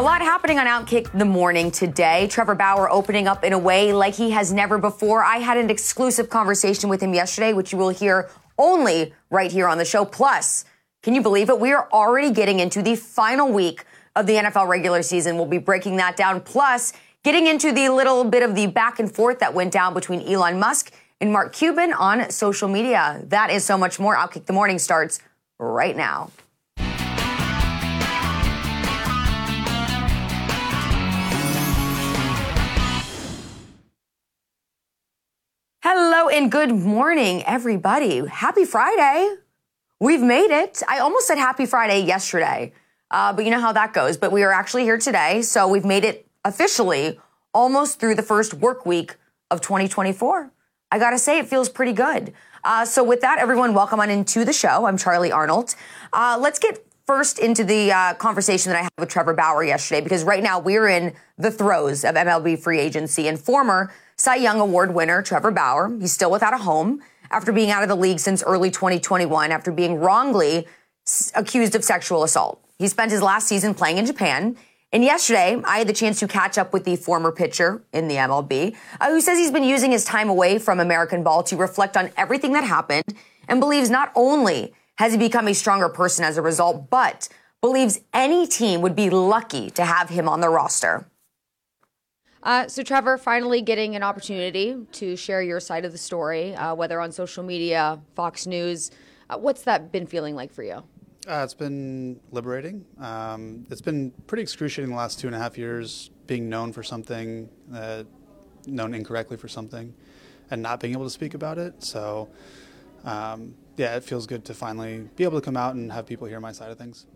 A lot happening on Outkick the morning today. Trevor Bauer opening up in a way like he has never before. I had an exclusive conversation with him yesterday, which you will hear only right here on the show. Plus, can you believe it? We are already getting into the final week of the NFL regular season. We'll be breaking that down. Plus, getting into the little bit of the back and forth that went down between Elon Musk and Mark Cuban on social media. That is so much more. Outkick the morning starts right now. And good morning, everybody. Happy Friday. We've made it. I almost said happy Friday yesterday, uh, but you know how that goes. But we are actually here today. So we've made it officially almost through the first work week of 2024. I got to say, it feels pretty good. Uh, so with that, everyone, welcome on into the show. I'm Charlie Arnold. Uh, let's get first into the uh, conversation that I had with Trevor Bauer yesterday, because right now we're in the throes of MLB free agency and former Cy Young Award winner Trevor Bauer. He's still without a home after being out of the league since early 2021 after being wrongly accused of sexual assault. He spent his last season playing in Japan. And yesterday, I had the chance to catch up with the former pitcher in the MLB, uh, who says he's been using his time away from American ball to reflect on everything that happened and believes not only has he become a stronger person as a result, but believes any team would be lucky to have him on the roster. Uh, so, Trevor, finally getting an opportunity to share your side of the story, uh, whether on social media, Fox News. Uh, what's that been feeling like for you? Uh, it's been liberating. Um, it's been pretty excruciating the last two and a half years, being known for something, uh, known incorrectly for something, and not being able to speak about it. So, um, yeah, it feels good to finally be able to come out and have people hear my side of things.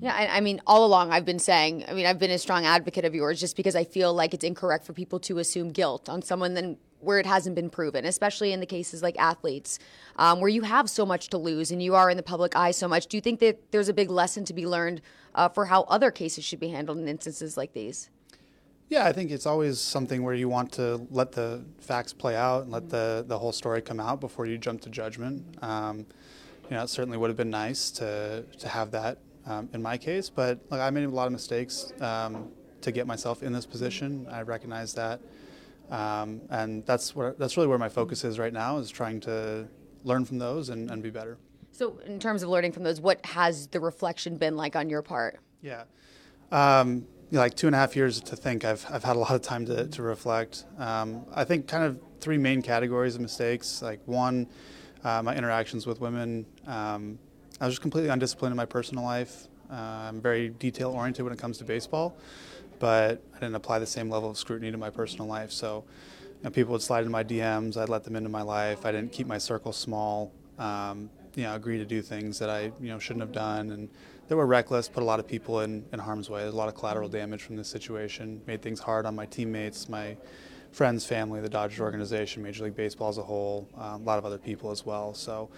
Yeah, I, I, mean, all along I've been saying, I mean, I've been a strong advocate of yours just because I feel like it's incorrect for people to assume guilt on someone then where it hasn't been proven, especially in the cases like athletes, um, where you have so much to lose and you are in the public eye so much. Do you think that there's a big lesson to be learned uh, for how other cases should be handled in instances like these? Yeah, I think it's always something where you want to let the facts play out and let the, the whole story come out before you jump to judgment. Um, you know, it certainly would have been nice to, to have that um, in my case. But like, I made a lot of mistakes um, to get myself in this position. I recognize that, um, and that's where that's really where my focus is right now is trying to learn from those and, and be better. So, in terms of learning from those, what has the reflection been like on your part? Yeah. Um, you know, like two and a half years to think. I've, I've had a lot of time to, to reflect. Um, I think kind of three main categories of mistakes. Like one, uh, my interactions with women. Um, I was just completely undisciplined in my personal life. Uh, I'm very detail oriented when it comes to baseball, but I didn't apply the same level of scrutiny to my personal life. So you know, people would slide into my DMs. I'd let them into my life. I didn't keep my circle small. Um, you know, agree to do things that I you know shouldn't have done, and they were reckless. Put a lot of people in, in harm's way. There's a lot of collateral damage from this situation. Made things hard on my teammates, my friends, family, the Dodgers organization, Major League Baseball as a whole, um, a lot of other people as well. So.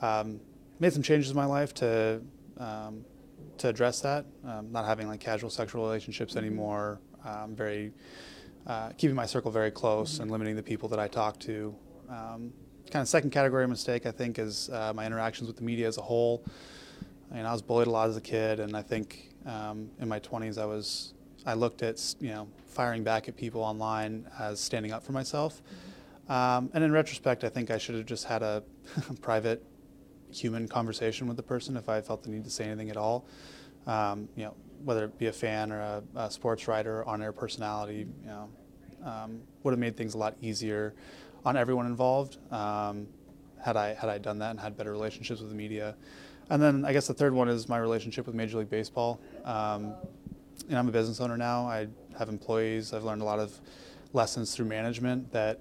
Um, made some changes in my life to um, to address that. Um, not having like casual sexual relationships anymore. Um, very uh, keeping my circle very close and limiting the people that I talk to. Um, kind of second category mistake I think is uh, my interactions with the media as a whole. I I was bullied a lot as a kid, and I think um, in my 20s I was I looked at you know firing back at people online as standing up for myself. Um, and in retrospect, I think I should have just had a private human conversation with the person if I felt the need to say anything at all. Um, you know, whether it be a fan or a, a sports writer, on-air personality, you know, um, would have made things a lot easier on everyone involved um, had I had I done that and had better relationships with the media. And then I guess the third one is my relationship with Major League Baseball. Um, and I'm a business owner now. I have employees. I've learned a lot of lessons through management that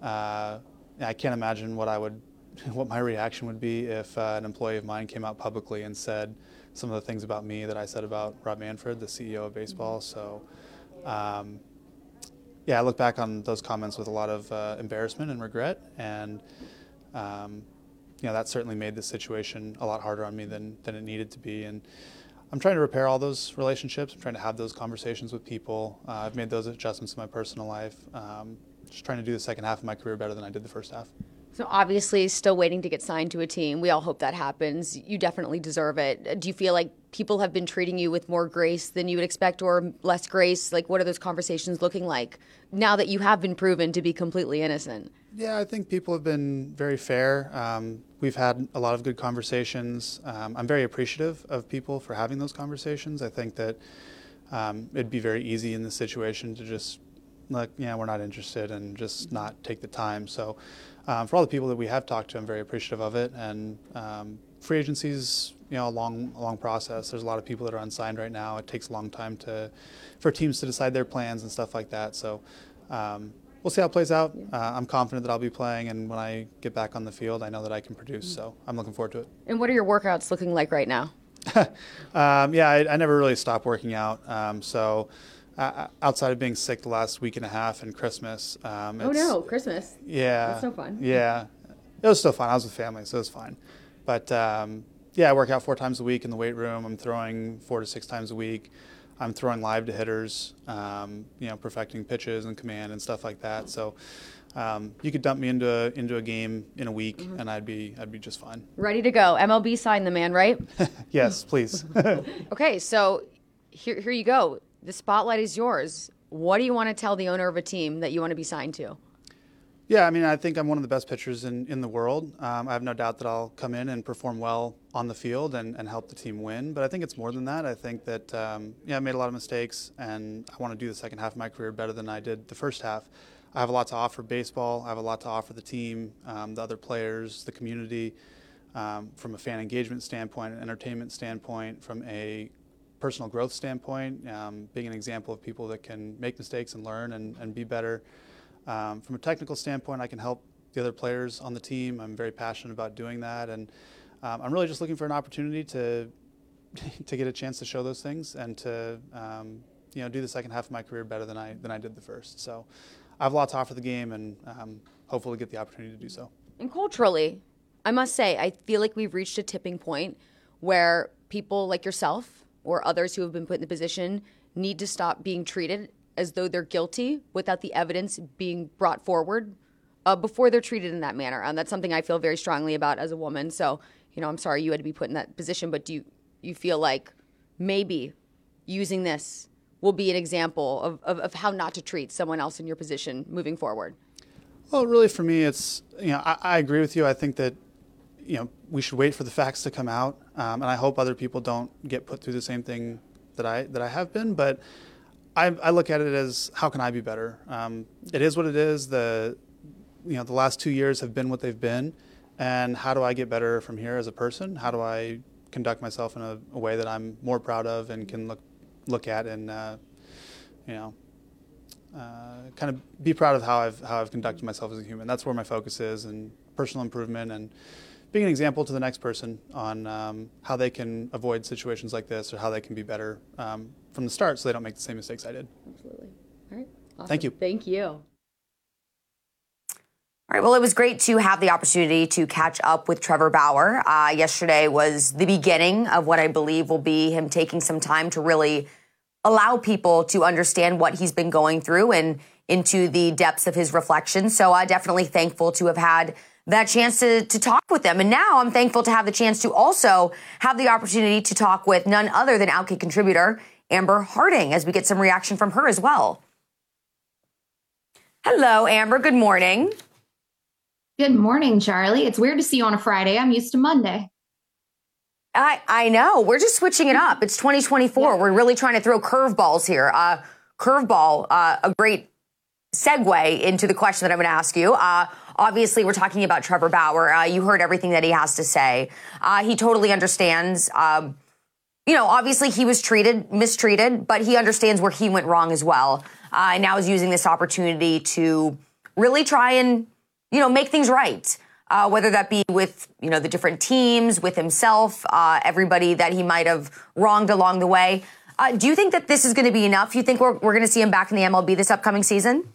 uh, I can't imagine what I would what my reaction would be if uh, an employee of mine came out publicly and said some of the things about me that I said about Rob Manfred, the CEO of baseball. So, um, yeah, I look back on those comments with a lot of uh, embarrassment and regret, and um, you know that certainly made the situation a lot harder on me than than it needed to be. And I'm trying to repair all those relationships. I'm trying to have those conversations with people. Uh, I've made those adjustments in my personal life. Um, just trying to do the second half of my career better than I did the first half. So obviously, still waiting to get signed to a team. We all hope that happens. You definitely deserve it. Do you feel like people have been treating you with more grace than you would expect, or less grace? Like, what are those conversations looking like now that you have been proven to be completely innocent? Yeah, I think people have been very fair. Um, we've had a lot of good conversations. Um, I'm very appreciative of people for having those conversations. I think that um, it'd be very easy in this situation to just like, yeah, we're not interested and just not take the time. So um, for all the people that we have talked to, I'm very appreciative of it. And um, free agency is you know a long, long process. There's a lot of people that are unsigned right now. It takes a long time to for teams to decide their plans and stuff like that. So. Um, we'll see how it plays out. Uh, I'm confident that I'll be playing, and when I get back on the field, I know that I can produce. So I'm looking forward to it. And what are your workouts looking like right now? um, yeah, I, I, never really stopped working out. Um, so uh, outside of being sick the last week and a half and Christmas. Um, oh no, Christmas. Yeah. That's so fun. Yeah, it was still fun. I was with family, so it was fine. But um, yeah, I work out four times a week in the weight room. I'm throwing four to six times a week. I'm throwing live to hitters, um, you know, perfecting pitches and command and stuff like that. So um, you could dump me into a, into a game in a week, mm-hmm. and I'd be I'd be just fine. Ready to go. MLB signed the man, right? yes, please. okay, so here here you go the spotlight is yours. What do you want to tell the owner of a team that you want to be signed to? Yeah, I mean, I think I'm one of the best pitchers in, in the world. Um, I have no doubt that I'll come in and perform well on the field and, and help the team win. But I think it's more than that. I think that, um, yeah, I made a lot of mistakes, and I want to do the second half of my career better than I did the first half. I have a lot to offer baseball. I have a lot to offer the team, um, the other players, the community, um, from a fan engagement standpoint, an entertainment standpoint, from a personal growth standpoint, um, being an example of people that can make mistakes and learn and, and be better. Um, from a technical standpoint, I can help the other players on the team. I'm very passionate about doing that, and um, I'm really just looking for an opportunity to to get a chance to show those things and to um, you know do the second half of my career better than I than I did the first. So I have a lot to offer the game, and um, hopefully get the opportunity to do so. And culturally, I must say, I feel like we've reached a tipping point where people like yourself or others who have been put in the position need to stop being treated as though they're guilty without the evidence being brought forward uh, before they're treated in that manner. And that's something I feel very strongly about as a woman. So, you know, I'm sorry you had to be put in that position, but do you, you feel like maybe using this will be an example of, of, of how not to treat someone else in your position moving forward? Well, really, for me, it's, you know, I, I agree with you. I think that you know, we should wait for the facts to come out, um, and I hope other people don't get put through the same thing that I that I have been. But I, I look at it as how can I be better? Um, it is what it is. The you know the last two years have been what they've been, and how do I get better from here as a person? How do I conduct myself in a, a way that I'm more proud of and can look look at and uh, you know uh, kind of be proud of how I've how I've conducted myself as a human. That's where my focus is, and personal improvement and being an example to the next person on um, how they can avoid situations like this or how they can be better um, from the start so they don't make the same mistakes I did. Absolutely. All right. Awesome. Thank you. Thank you. All right. Well, it was great to have the opportunity to catch up with Trevor Bauer. Uh, yesterday was the beginning of what I believe will be him taking some time to really allow people to understand what he's been going through and into the depths of his reflection. So, I uh, definitely thankful to have had that chance to, to talk with them. And now I'm thankful to have the chance to also have the opportunity to talk with none other than Outkick contributor Amber Harding as we get some reaction from her as well. Hello, Amber. Good morning. Good morning, Charlie. It's weird to see you on a Friday. I'm used to Monday. I, I know. We're just switching it up. It's 2024. Yeah. We're really trying to throw curveballs here. Uh, curveball, uh, a great segue into the question that I'm going to ask you. Uh, Obviously, we're talking about Trevor Bauer. Uh, you heard everything that he has to say. Uh, he totally understands. Um, you know, obviously he was treated, mistreated, but he understands where he went wrong as well. Uh, and now is using this opportunity to really try and, you know, make things right. uh, whether that be with you know the different teams, with himself, uh, everybody that he might have wronged along the way. Uh, do you think that this is going to be enough? You think we're, we're going to see him back in the MLB this upcoming season?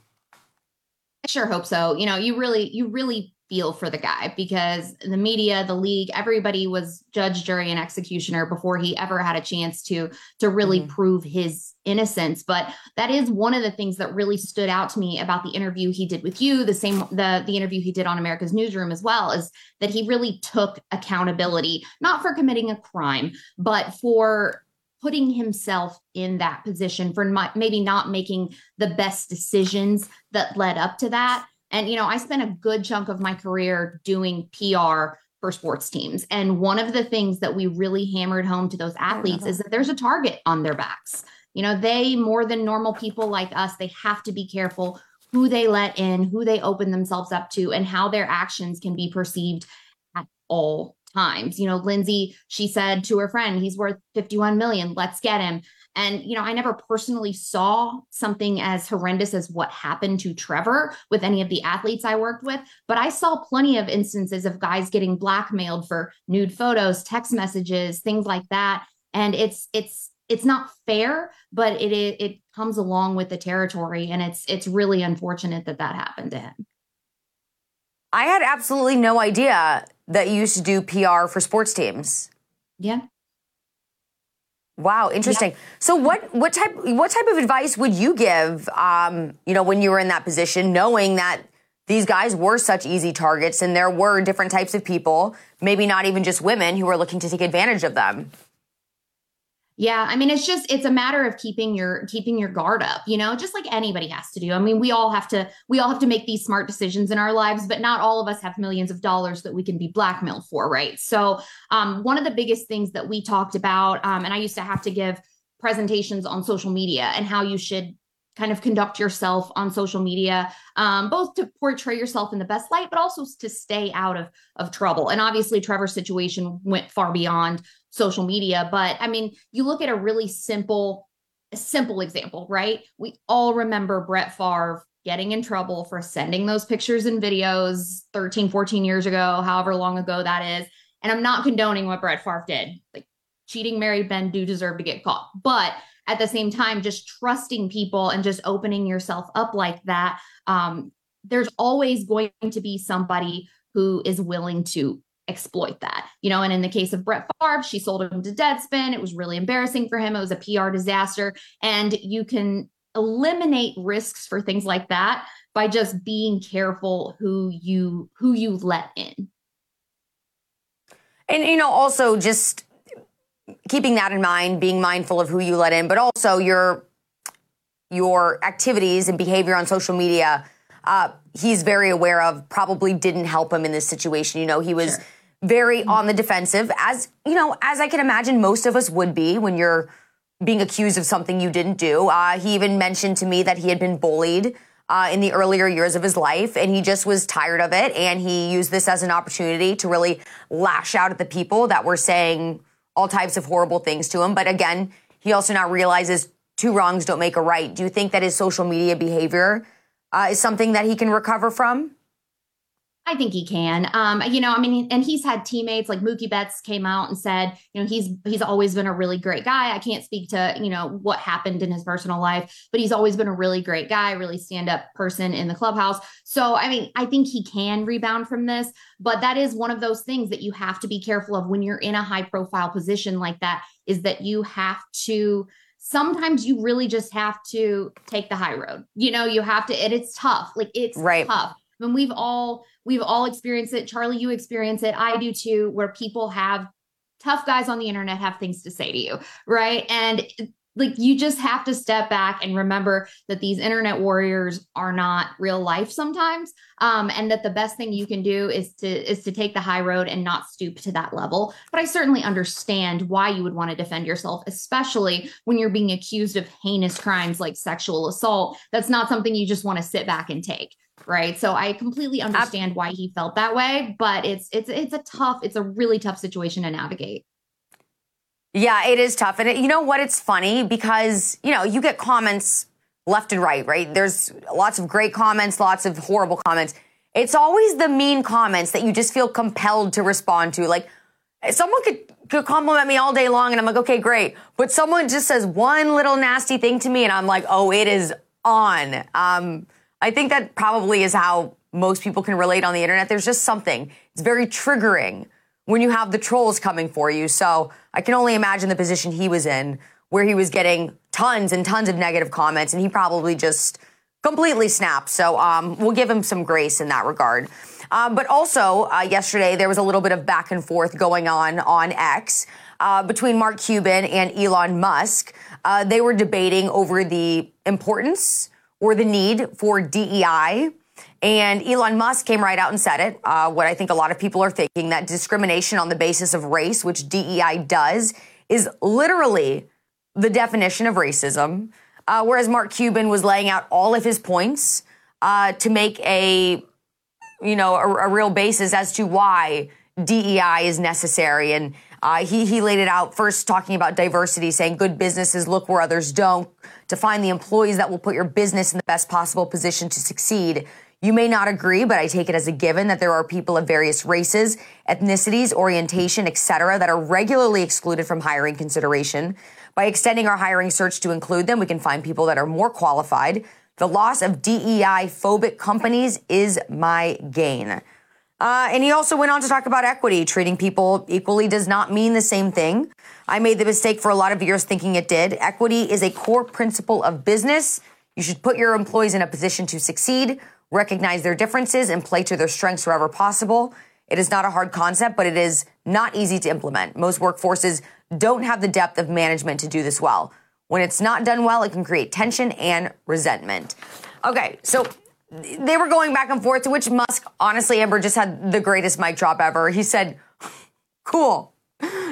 Sure hope so. You know, you really, you really feel for the guy because the media, the league, everybody was judge, jury, and executioner before he ever had a chance to to really mm-hmm. prove his innocence. But that is one of the things that really stood out to me about the interview he did with you, the same the the interview he did on America's Newsroom as well, is that he really took accountability, not for committing a crime, but for putting himself in that position for maybe not making the best decisions that led up to that and, you know, I spent a good chunk of my career doing PR for sports teams. And one of the things that we really hammered home to those athletes is that there's a target on their backs. You know, they, more than normal people like us, they have to be careful who they let in, who they open themselves up to, and how their actions can be perceived at all times. You know, Lindsey, she said to her friend, he's worth 51 million, let's get him. And, you know, I never personally saw something as horrendous as what happened to Trevor with any of the athletes I worked with, but I saw plenty of instances of guys getting blackmailed for nude photos, text messages, things like that. And it's, it's, it's not fair, but it, it, it comes along with the territory, and it's it's really unfortunate that that happened to him. I had absolutely no idea that used to do PR for sports teams. Yeah. Wow, interesting. Yeah. So, what what type what type of advice would you give? Um, you know, when you were in that position, knowing that these guys were such easy targets, and there were different types of people, maybe not even just women, who were looking to take advantage of them. Yeah, I mean it's just it's a matter of keeping your keeping your guard up, you know, just like anybody has to do. I mean, we all have to we all have to make these smart decisions in our lives, but not all of us have millions of dollars that we can be blackmailed for, right? So, um, one of the biggest things that we talked about, um, and I used to have to give presentations on social media and how you should kind of conduct yourself on social media, um, both to portray yourself in the best light, but also to stay out of of trouble. And obviously, Trevor's situation went far beyond social media. But I mean, you look at a really simple, a simple example, right? We all remember Brett Favre getting in trouble for sending those pictures and videos 13, 14 years ago, however long ago that is. And I'm not condoning what Brett Favre did. Like cheating married men do deserve to get caught. But at the same time, just trusting people and just opening yourself up like that, um, there's always going to be somebody who is willing to exploit that. You know, and in the case of Brett Favre, she sold him to Deadspin. It was really embarrassing for him. It was a PR disaster. And you can eliminate risks for things like that by just being careful who you who you let in. And you know, also just keeping that in mind, being mindful of who you let in, but also your your activities and behavior on social media. Uh, he's very aware of probably didn't help him in this situation. You know, he was sure very on the defensive, as you know, as I can imagine most of us would be when you're being accused of something you didn't do. Uh, he even mentioned to me that he had been bullied uh, in the earlier years of his life, and he just was tired of it. And he used this as an opportunity to really lash out at the people that were saying all types of horrible things to him. But again, he also now realizes two wrongs don't make a right. Do you think that his social media behavior uh, is something that he can recover from? I think he can. Um, you know, I mean, and he's had teammates like Mookie Betts came out and said, you know, he's he's always been a really great guy. I can't speak to you know what happened in his personal life, but he's always been a really great guy, really stand up person in the clubhouse. So, I mean, I think he can rebound from this, but that is one of those things that you have to be careful of when you're in a high profile position like that. Is that you have to sometimes you really just have to take the high road. You know, you have to, and it's tough. Like it's right. tough. When we've all we've all experienced it. Charlie, you experience it. I do too, where people have tough guys on the internet have things to say to you, right? And like you just have to step back and remember that these internet warriors are not real life sometimes um, and that the best thing you can do is to is to take the high road and not stoop to that level but i certainly understand why you would want to defend yourself especially when you're being accused of heinous crimes like sexual assault that's not something you just want to sit back and take right so i completely understand why he felt that way but it's it's it's a tough it's a really tough situation to navigate yeah it is tough and it, you know what it's funny because you know you get comments left and right right there's lots of great comments lots of horrible comments It's always the mean comments that you just feel compelled to respond to. Like someone could could compliment me all day long and I'm like, okay, great. But someone just says one little nasty thing to me and I'm like, oh, it is on. Um, I think that probably is how most people can relate on the internet. There's just something. It's very triggering when you have the trolls coming for you. So I can only imagine the position he was in where he was getting tons and tons of negative comments and he probably just completely snapped. So um, we'll give him some grace in that regard. Um, but also, uh, yesterday, there was a little bit of back and forth going on on X uh, between Mark Cuban and Elon Musk. Uh, they were debating over the importance or the need for DEI. And Elon Musk came right out and said it. Uh, what I think a lot of people are thinking that discrimination on the basis of race, which DEI does, is literally the definition of racism. Uh, whereas Mark Cuban was laying out all of his points uh, to make a you know, a, a real basis as to why DEI is necessary. And uh, he, he laid it out first talking about diversity, saying good businesses look where others don't to find the employees that will put your business in the best possible position to succeed. You may not agree, but I take it as a given that there are people of various races, ethnicities, orientation, etc., that are regularly excluded from hiring consideration. By extending our hiring search to include them, we can find people that are more qualified, the loss of DEI phobic companies is my gain. Uh, and he also went on to talk about equity. Treating people equally does not mean the same thing. I made the mistake for a lot of years thinking it did. Equity is a core principle of business. You should put your employees in a position to succeed, recognize their differences, and play to their strengths wherever possible. It is not a hard concept, but it is not easy to implement. Most workforces don't have the depth of management to do this well. When it's not done well, it can create tension and resentment. Okay, so they were going back and forth, to which Musk, honestly, Amber just had the greatest mic drop ever. He said, Cool.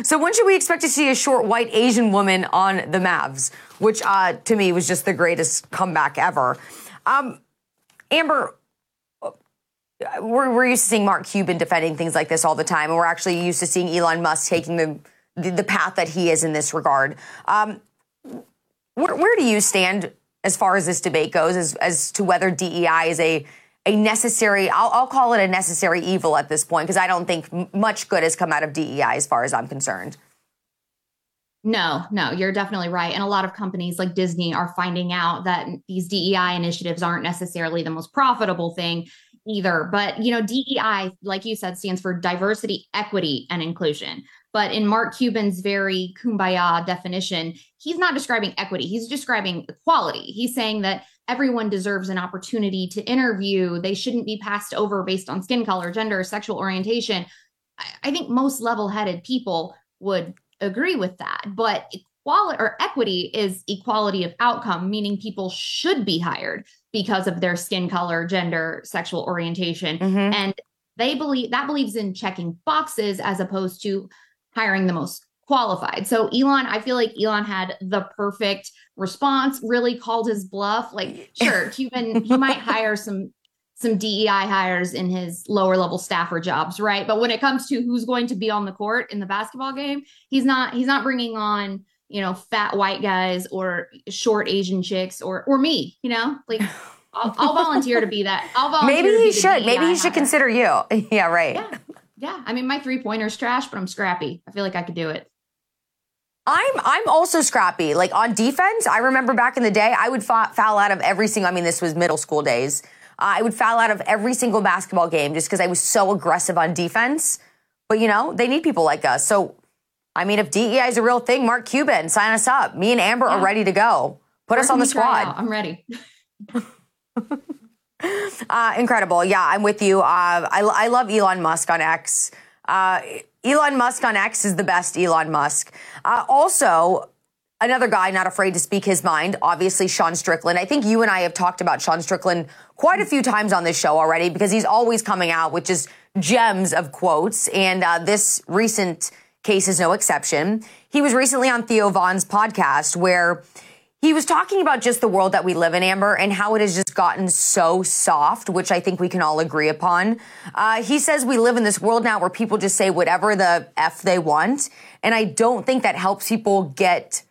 So when should we expect to see a short white Asian woman on the Mavs? Which uh, to me was just the greatest comeback ever. Um, Amber, we're, we're used to seeing Mark Cuban defending things like this all the time, and we're actually used to seeing Elon Musk taking the the, the path that he is in this regard. Um, where, where do you stand as far as this debate goes, as, as to whether DEI is a a necessary, I'll, I'll, call it a necessary evil at this point, because I don't think much good has come out of DEI as far as I'm concerned. No, no, you're definitely right. And a lot of companies like Disney are finding out that these DEI initiatives aren't necessarily the most profitable thing either. But, you know, DEI, like you said, stands for diversity, equity, and inclusion. But in Mark Cuban's very kumbaya definition, he's not describing equity, he's describing equality. He's saying that everyone deserves an opportunity to interview. They shouldn't be passed over based on skin color, gender, sexual orientation. I, think most level headed people would agree with that. But equality or equity is equality of outcome, meaning people should be hired because of their skin color, gender, sexual orientation. Mm-hmm. And they believe that believes in checking boxes as opposed to hiring the most qualified. So Elon, I feel like Elon had the perfect response, really called his bluff. Like, sure, Cuban, he might hire some some DEI hires in his lower level staffer jobs, right? But when it comes to who's going to be on the court in the basketball game, he's not he's not bringing on, you know, fat white guys or short Asian chicks or or me, you know? Like I'll, I'll volunteer to be that. I'll volunteer. Maybe he should. Maybe he should hire. consider you. Yeah, right. Yeah. Yeah, I mean, my three pointer's trash, but I'm scrappy. I feel like I could do it. I'm I'm also scrappy. Like on defense, I remember back in the day, I would fa- foul out of every single. I mean, this was middle school days. Uh, I would foul out of every single basketball game just because I was so aggressive on defense. But you know, they need people like us. So, I mean, if DEI is a real thing, Mark Cuban, sign us up. Me and Amber yeah. are ready to go. Put Where us on the squad. I'm ready. Uh, incredible. Yeah, I'm with you. Uh, I, I love Elon Musk on X. Uh, Elon Musk on X is the best Elon Musk. Uh, also, another guy not afraid to speak his mind, obviously, Sean Strickland. I think you and I have talked about Sean Strickland quite a few times on this show already because he's always coming out with just gems of quotes. And uh, this recent case is no exception. He was recently on Theo Von's podcast where he was talking about just the world that we live in, Amber, and how it has just gotten so soft, which I think we can all agree upon. Uh, he says we live in this world now where people just say whatever the F they want. And I don't think that helps people get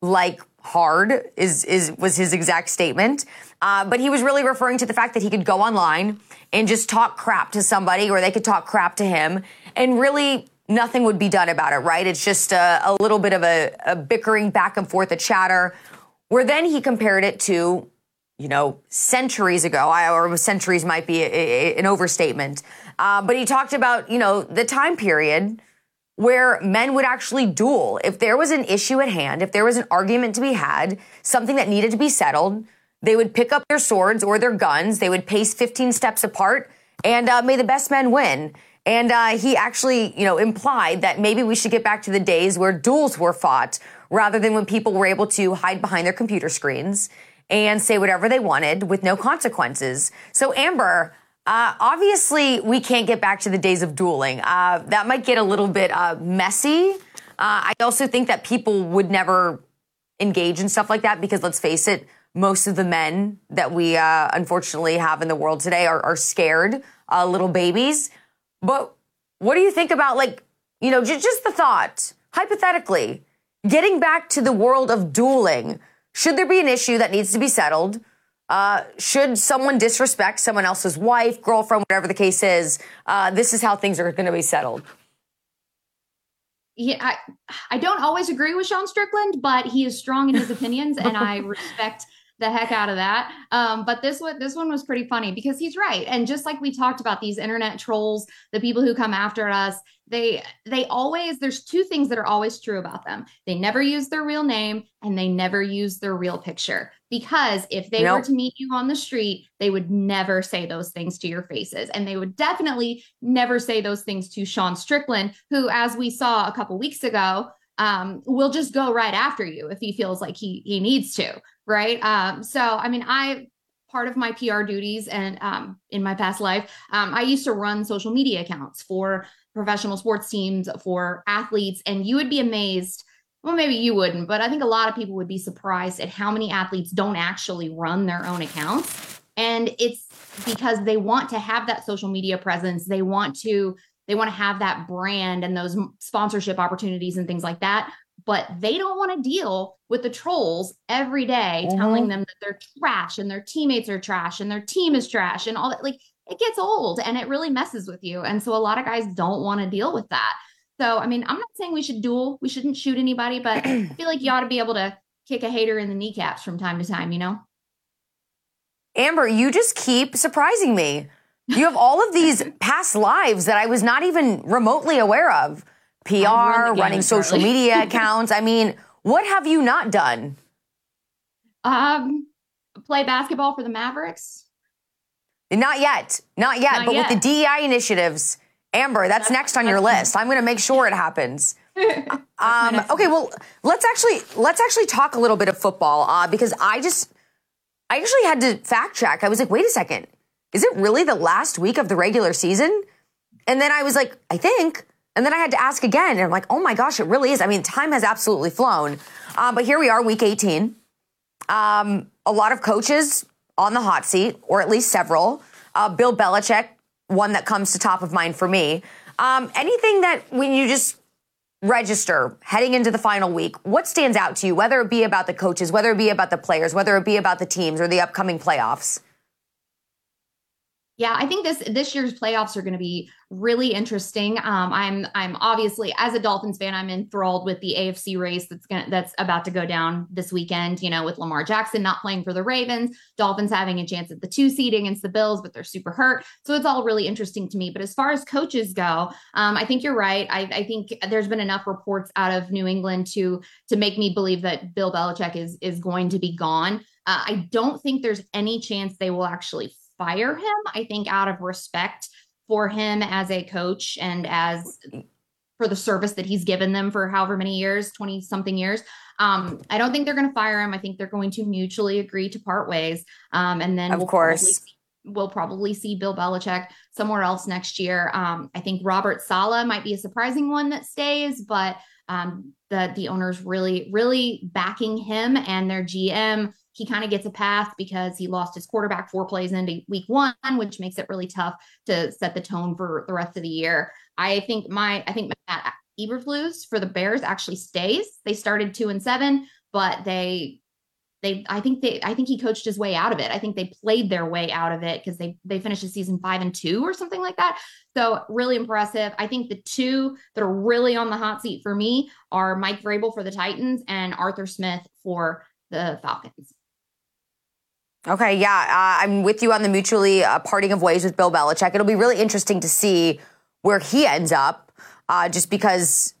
like hard is is was his exact statement. Uh, but he was really referring to the fact that he could go online and just talk crap to somebody, or they could talk crap to him, and really nothing would be done about it. Right? It's just a, a little bit of a, a bickering back and forth, a chatter. Where then he compared it to, you know, centuries ago, or centuries might be a, a, an overstatement. Uh, but he talked about, you know, the time period where men would actually duel. If there was an issue at hand, if there was an argument to be had, something that needed to be settled, they would pick up their swords or their guns. They would pace 15 steps apart, and uh, may the best men win. And uh, he actually, you know, implied that maybe we should get back to the days where duels were fought rather than when people were able to hide behind their computer screens and say whatever they wanted with no consequences. So, Amber, uh, obviously, we can't get back to the days of dueling. Uh, that might get a little bit uh, messy. Uh, I also think that people would never engage in stuff like that because, let's face it, most of the men that we uh, unfortunately have in the world today are, are scared, little babies. But what do you think about, like, you know, j- just the thought, hypothetically, getting back to the world of dueling? Should there be an issue that needs to be settled? Uh, should someone disrespect someone else's wife, girlfriend, whatever the case is, uh, this is how things are going to be settled. Yeah, I, I don't always agree with Sean Strickland, but he is strong in his opinions, and I respect the heck out of that. Um, but this one, this one was pretty funny because he's right. And just like we talked about these internet trolls, the people who come after us, they they always there's two things that are always true about them. They never use their real name and they never use their real picture. Because if they nope. were to meet you on the street, they would never say those things to your faces. And they would definitely never say those things to Sean Strickland, who, as we saw a couple weeks ago, um, will just go right after you if he feels like he he needs to right? Um, so, I mean, I part of my PR duties and um, in my past life, um, I used to run social media accounts for professional sports teams, for athletes, and you would be amazed. Well, maybe you wouldn't, but I think a lot of people would be surprised at how many athletes don't actually run their own accounts. And it's because they want to have that social media presence. They want to they want to have that brand and those sponsorship opportunities and things like that but they don't want to deal with the trolls every day mm-hmm. telling them that they're trash and their teammates are trash and their team is trash and all that. Like it gets old and it really messes with you. And so a lot of guys don't want to deal with that. So, I mean, I'm not saying we should duel, we shouldn't shoot anybody, but I feel like you ought to be able to kick a hater in the kneecaps from time to time, you know? Amber, you just keep surprising me. You have all of these past lives that I was not even remotely aware of. PR, running social media accounts. I mean, what have you not done? Um, play basketball for the Mavericks. Not yet, not yet. Not but yet. with the DEI initiatives, Amber, that's, that's next on your list. I'm going to make sure it happens. um, okay, well, let's actually let's actually talk a little bit of football uh, because I just I actually had to fact check. I was like, wait a second, is it really the last week of the regular season? And then I was like, I think. And then I had to ask again, and I'm like, oh my gosh, it really is. I mean, time has absolutely flown. Um, but here we are, week 18. Um, a lot of coaches on the hot seat, or at least several. Uh, Bill Belichick, one that comes to top of mind for me. Um, anything that when you just register heading into the final week, what stands out to you, whether it be about the coaches, whether it be about the players, whether it be about the teams or the upcoming playoffs? Yeah, I think this this year's playoffs are going to be really interesting. Um, I'm I'm obviously as a Dolphins fan, I'm enthralled with the AFC race that's going that's about to go down this weekend. You know, with Lamar Jackson not playing for the Ravens, Dolphins having a chance at the two seed against the Bills, but they're super hurt. So it's all really interesting to me. But as far as coaches go, um, I think you're right. I, I think there's been enough reports out of New England to to make me believe that Bill Belichick is is going to be gone. Uh, I don't think there's any chance they will actually fire him. I think out of respect for him as a coach and as for the service that he's given them for however many years 20 something years. Um, i don't think they're going to fire him. I think they're going to mutually agree to part ways. Um, and then of we'll course. probably see, we'll probably see bill belichick somewhere else next year. Um, i think robert saleh might be a surprising one that stays but um, the the owners really really backing him and their gm he kind of gets a pass because he lost his quarterback four plays into week one, which makes it really tough to set the tone for the rest of the year. I think my I think Matt Eberflus for the Bears actually stays. They started two and seven. but they they I think they I think he coached his way out of it. I think they played their way out of it because they they finished the season five and two or something like that. So really impressive. I think the two that are really on the hot seat for me are Mike Vrabel for the Titans and Arthur Smith for the Falcons. Okay, yeah, uh, I'm with you on the mutually uh, parting of ways with Bill Belichick. It'll be really interesting to see where he ends up, uh, just because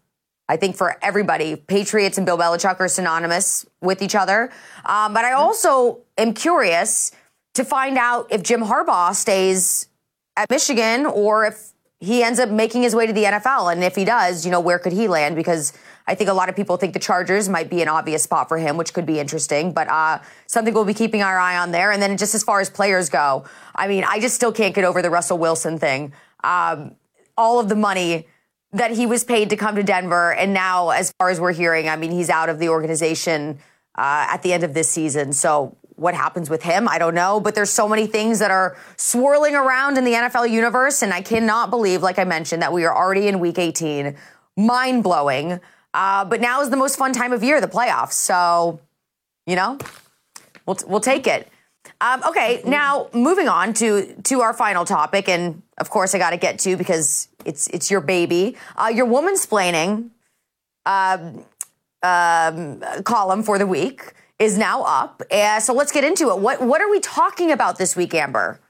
I think for everybody, Patriots and Bill Belichick are synonymous with each other. Um, but I also am curious to find out if Jim Harbaugh stays at Michigan or if he ends up making his way to the NFL. And if he does, you know, where could he land? Because I think a lot of people think the Chargers might be an obvious spot for him, which could be interesting. But uh, something we'll be keeping our eye on there. And then just as far as players go, I mean, I just still can't get over the Russell Wilson thing. Um, all of the money that he was paid to come to Denver. And now, as far as we're hearing, I mean, he's out of the organization uh, at the end of this season. So, what happens with him? I don't know. But there's so many things that are swirling around in the NFL universe. And I cannot believe, like I mentioned, that we are already in week 18. Mind blowing. Uh, but now is the most fun time of year, the playoffs. So, you know, we'll, we'll take it. Um, okay, now moving on to to our final topic, and of course I got to get to because it's it's your baby, uh, your Womansplaining um, um, column for the week is now up. Uh, so let's get into it. What what are we talking about this week, Amber?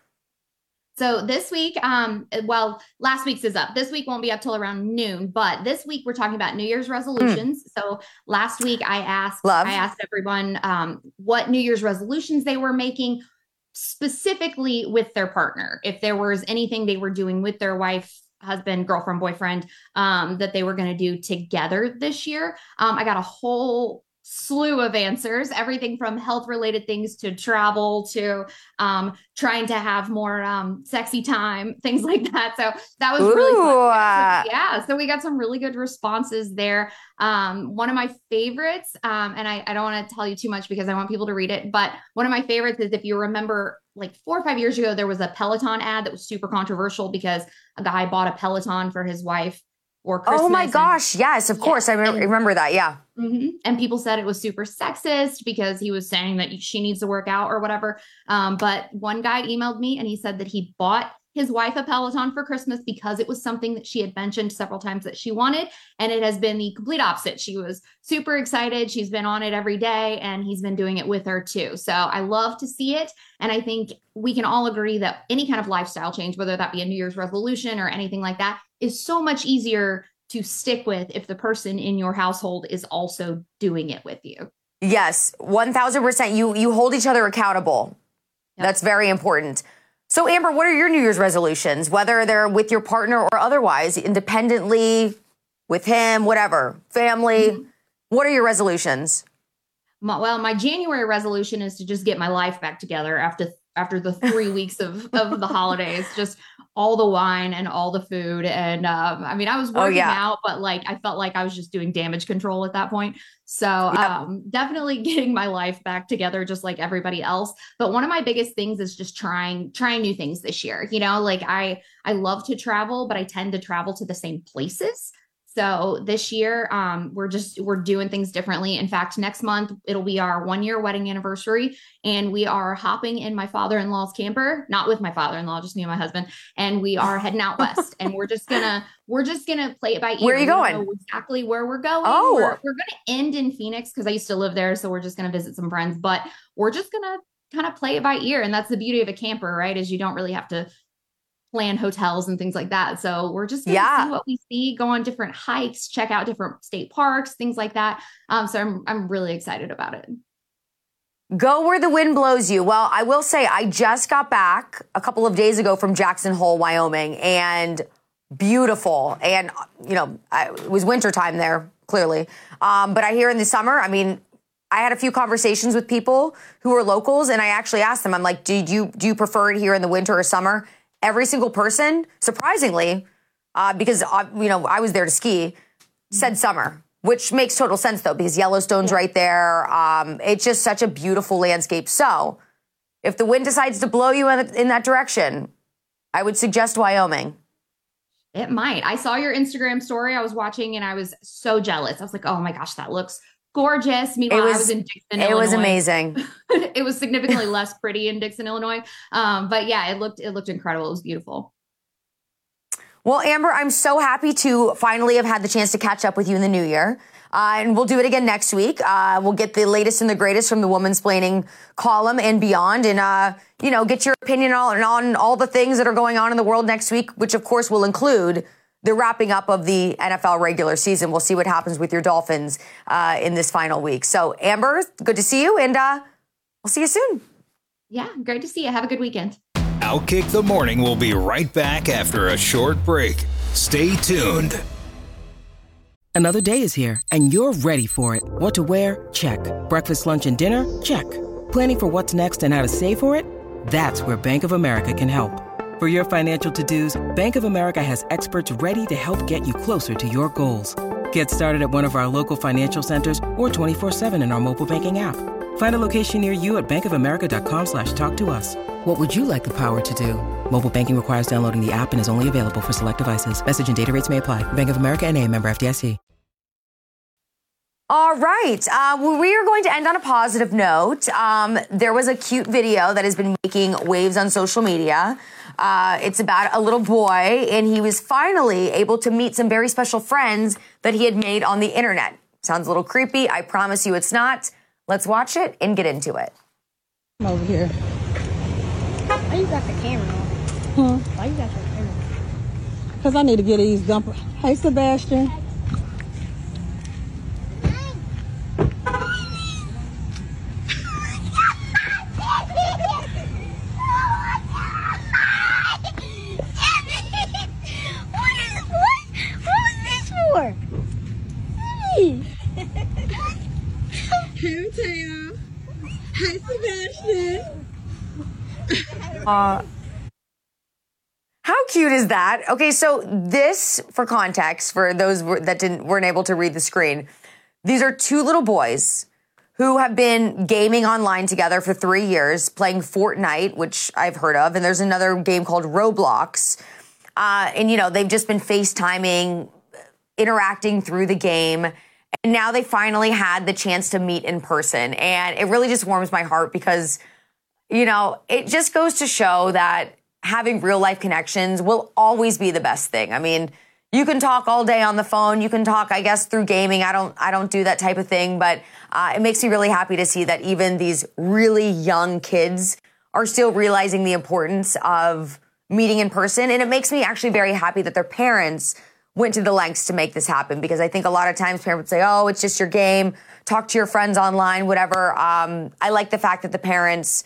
So this week, um, well, last week's is up. This week won't be up till around noon, but this week we're talking about New Year's resolutions. Mm. So last week I asked, Love. I asked everyone um, what New Year's resolutions they were making specifically with their partner. If there was anything they were doing with their wife, husband, girlfriend, boyfriend, um, that they were going to do together this year. Um, I got a whole slew of answers everything from health related things to travel to um, trying to have more um, sexy time things like that. So that was Ooh. really fun yeah so we got some really good responses there. Um, one of my favorites um, and I, I don't want to tell you too much because i want people to read it but one of my favorites is if you remember like four or five years ago there was a peloton ad that was super controversial because a guy bought a peloton for his wife or Christmas. Oh my gosh, and, yes, of course. I re- and, remember that. Yeah. Mm-hmm. And people said it was super sexist because he was saying that she needs to work out or whatever. Um, but one guy emailed me and he said that he bought his wife a Peloton for Christmas because it was something that she had mentioned several times that she wanted. And it has been the complete opposite. She was super excited. She's been on it every day and he's been doing it with her too. So I love to see it. And I think we can all agree that any kind of lifestyle change, whether that be a New Year's resolution or anything like that, is so much easier to stick with if the person in your household is also doing it with you. Yes, 1000%. You you hold each other accountable. Yep. That's very important. So, Amber, what are your New Year's resolutions, whether they're with your partner or otherwise, independently, with him, whatever, family? Mm-hmm. What are your resolutions? My, well, my January resolution is to just get my life back together after after the three weeks of, of the holidays, just all the wine and all the food. And um, I mean, I was oh, working oh, yeah. out, but like I felt like I was just doing damage control at that point. So um, definitely getting my life back together, just like everybody else. But one of my biggest things is just trying trying new things this year. You know, like I I love to travel, but I tend to travel to the same places. So this year, um, we're just we're doing things differently. In fact, next month it'll be our one year wedding anniversary, and we are hopping in my father in law's camper, not with my father in law, just me and my husband, and we are heading out west, and we're just gonna we're just gonna play it by ear. Where are you going? exactly where we're going. Oh, we're, we're gonna end in Phoenix because I used to live there, so we're just gonna visit some friends, but we're just gonna kind of play it by ear, and that's the beauty of a camper, right? Is you don't really have to plan hotels and things like that. So we're just going to yeah. see what we see, go on different hikes, check out different state parks, things like that. Um, so I'm I'm really excited about it. Go where the wind blows you. Well, I will say I just got back a couple of days ago from Jackson Hole, Wyoming, and beautiful. And you know, I, it was wintertime there, clearly. Um, but I hear in the summer, I mean, I had a few conversations with people who are locals, and I actually asked them, I'm like, do you do you prefer it here in the winter or summer? Every single person, surprisingly, uh, because uh, you know I was there to ski, said summer, which makes total sense though because Yellowstone's yeah. right there. Um, it's just such a beautiful landscape. So, if the wind decides to blow you in, in that direction, I would suggest Wyoming. It might. I saw your Instagram story. I was watching and I was so jealous. I was like, oh my gosh, that looks gorgeous. Meanwhile, was- I was in Dixon, It Illinois. was amazing. it was significantly less pretty in Dixon, Illinois. Um, but yeah, it looked it looked incredible. It was beautiful. Well, Amber, I'm so happy to finally have had the chance to catch up with you in the new year. Uh, and we'll do it again next week. Uh, we'll get the latest and the greatest from the Womansplaining column and beyond, and uh, you know, get your opinion on, on all the things that are going on in the world next week, which of course will include the wrapping up of the NFL regular season. We'll see what happens with your Dolphins uh, in this final week. So, Amber, good to see you, and uh, we'll see you soon. Yeah, great to see you. Have a good weekend. Outkick the Morning We'll be right back after a short break. Stay tuned. Another day is here, and you're ready for it. What to wear? Check. Breakfast, lunch, and dinner? Check. Planning for what's next and how to save for it? That's where Bank of America can help. For your financial to-dos, Bank of America has experts ready to help get you closer to your goals. Get started at one of our local financial centers or 24-7 in our mobile banking app. Find a location near you at bankofamerica.com slash talk to us. What would you like the power to do? Mobile banking requires downloading the app and is only available for select devices. Message and data rates may apply. Bank of America and a member FDIC. All right. Uh, we are going to end on a positive note. Um, there was a cute video that has been making waves on social media. Uh, it's about a little boy, and he was finally able to meet some very special friends that he had made on the internet. Sounds a little creepy. I promise you it's not. Let's watch it and get into it. I'm over here. Why you got the camera on? Huh? Why you got your camera Because I need to get these dumper. Hey, Sebastian. what is what? What Hey. Hey, Mateo. Hey, Sebastian. Uh, how cute is that? Okay, so this, for context, for those that didn't weren't able to read the screen, these are two little boys who have been gaming online together for three years, playing Fortnite, which I've heard of, and there's another game called Roblox. Uh, and you know they've just been FaceTiming, interacting through the game. And now they finally had the chance to meet in person. And it really just warms my heart because you know, it just goes to show that having real life connections will always be the best thing. I mean, you can talk all day on the phone. You can talk, I guess, through gaming. I don't, I don't do that type of thing, but uh, it makes me really happy to see that even these really young kids are still realizing the importance of meeting in person. And it makes me actually very happy that their parents went to the lengths to make this happen because I think a lot of times parents say, "Oh, it's just your game. Talk to your friends online, whatever." Um, I like the fact that the parents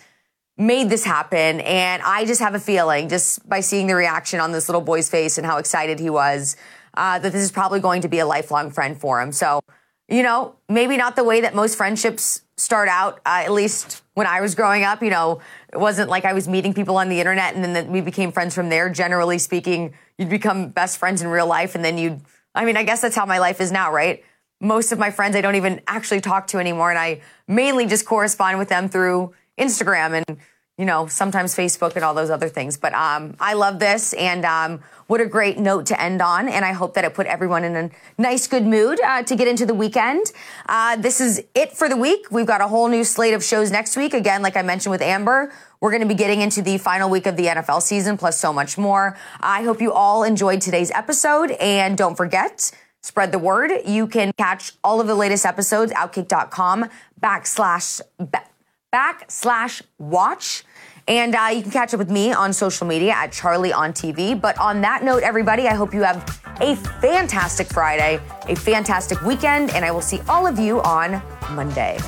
made this happen. And I just have a feeling, just by seeing the reaction on this little boy's face and how excited he was, uh, that this is probably going to be a lifelong friend for him. So, you know, maybe not the way that most friendships start out, uh, at least when I was growing up. You know, it wasn't like I was meeting people on the internet and then we became friends from there. Generally speaking, you'd become best friends in real life and then you'd, I mean, I guess that's how my life is now, right? Most of my friends I don't even actually talk to anymore. And I mainly just correspond with them through Instagram and you know sometimes Facebook and all those other things. But um, I love this, and um, what a great note to end on. And I hope that it put everyone in a nice, good mood uh, to get into the weekend. Uh, this is it for the week. We've got a whole new slate of shows next week. Again, like I mentioned with Amber, we're going to be getting into the final week of the NFL season, plus so much more. I hope you all enjoyed today's episode, and don't forget spread the word. You can catch all of the latest episodes, outkick.com backslash backslash watch. And uh, you can catch up with me on social media at Charlie on TV. But on that note, everybody, I hope you have a fantastic Friday, a fantastic weekend, and I will see all of you on Monday.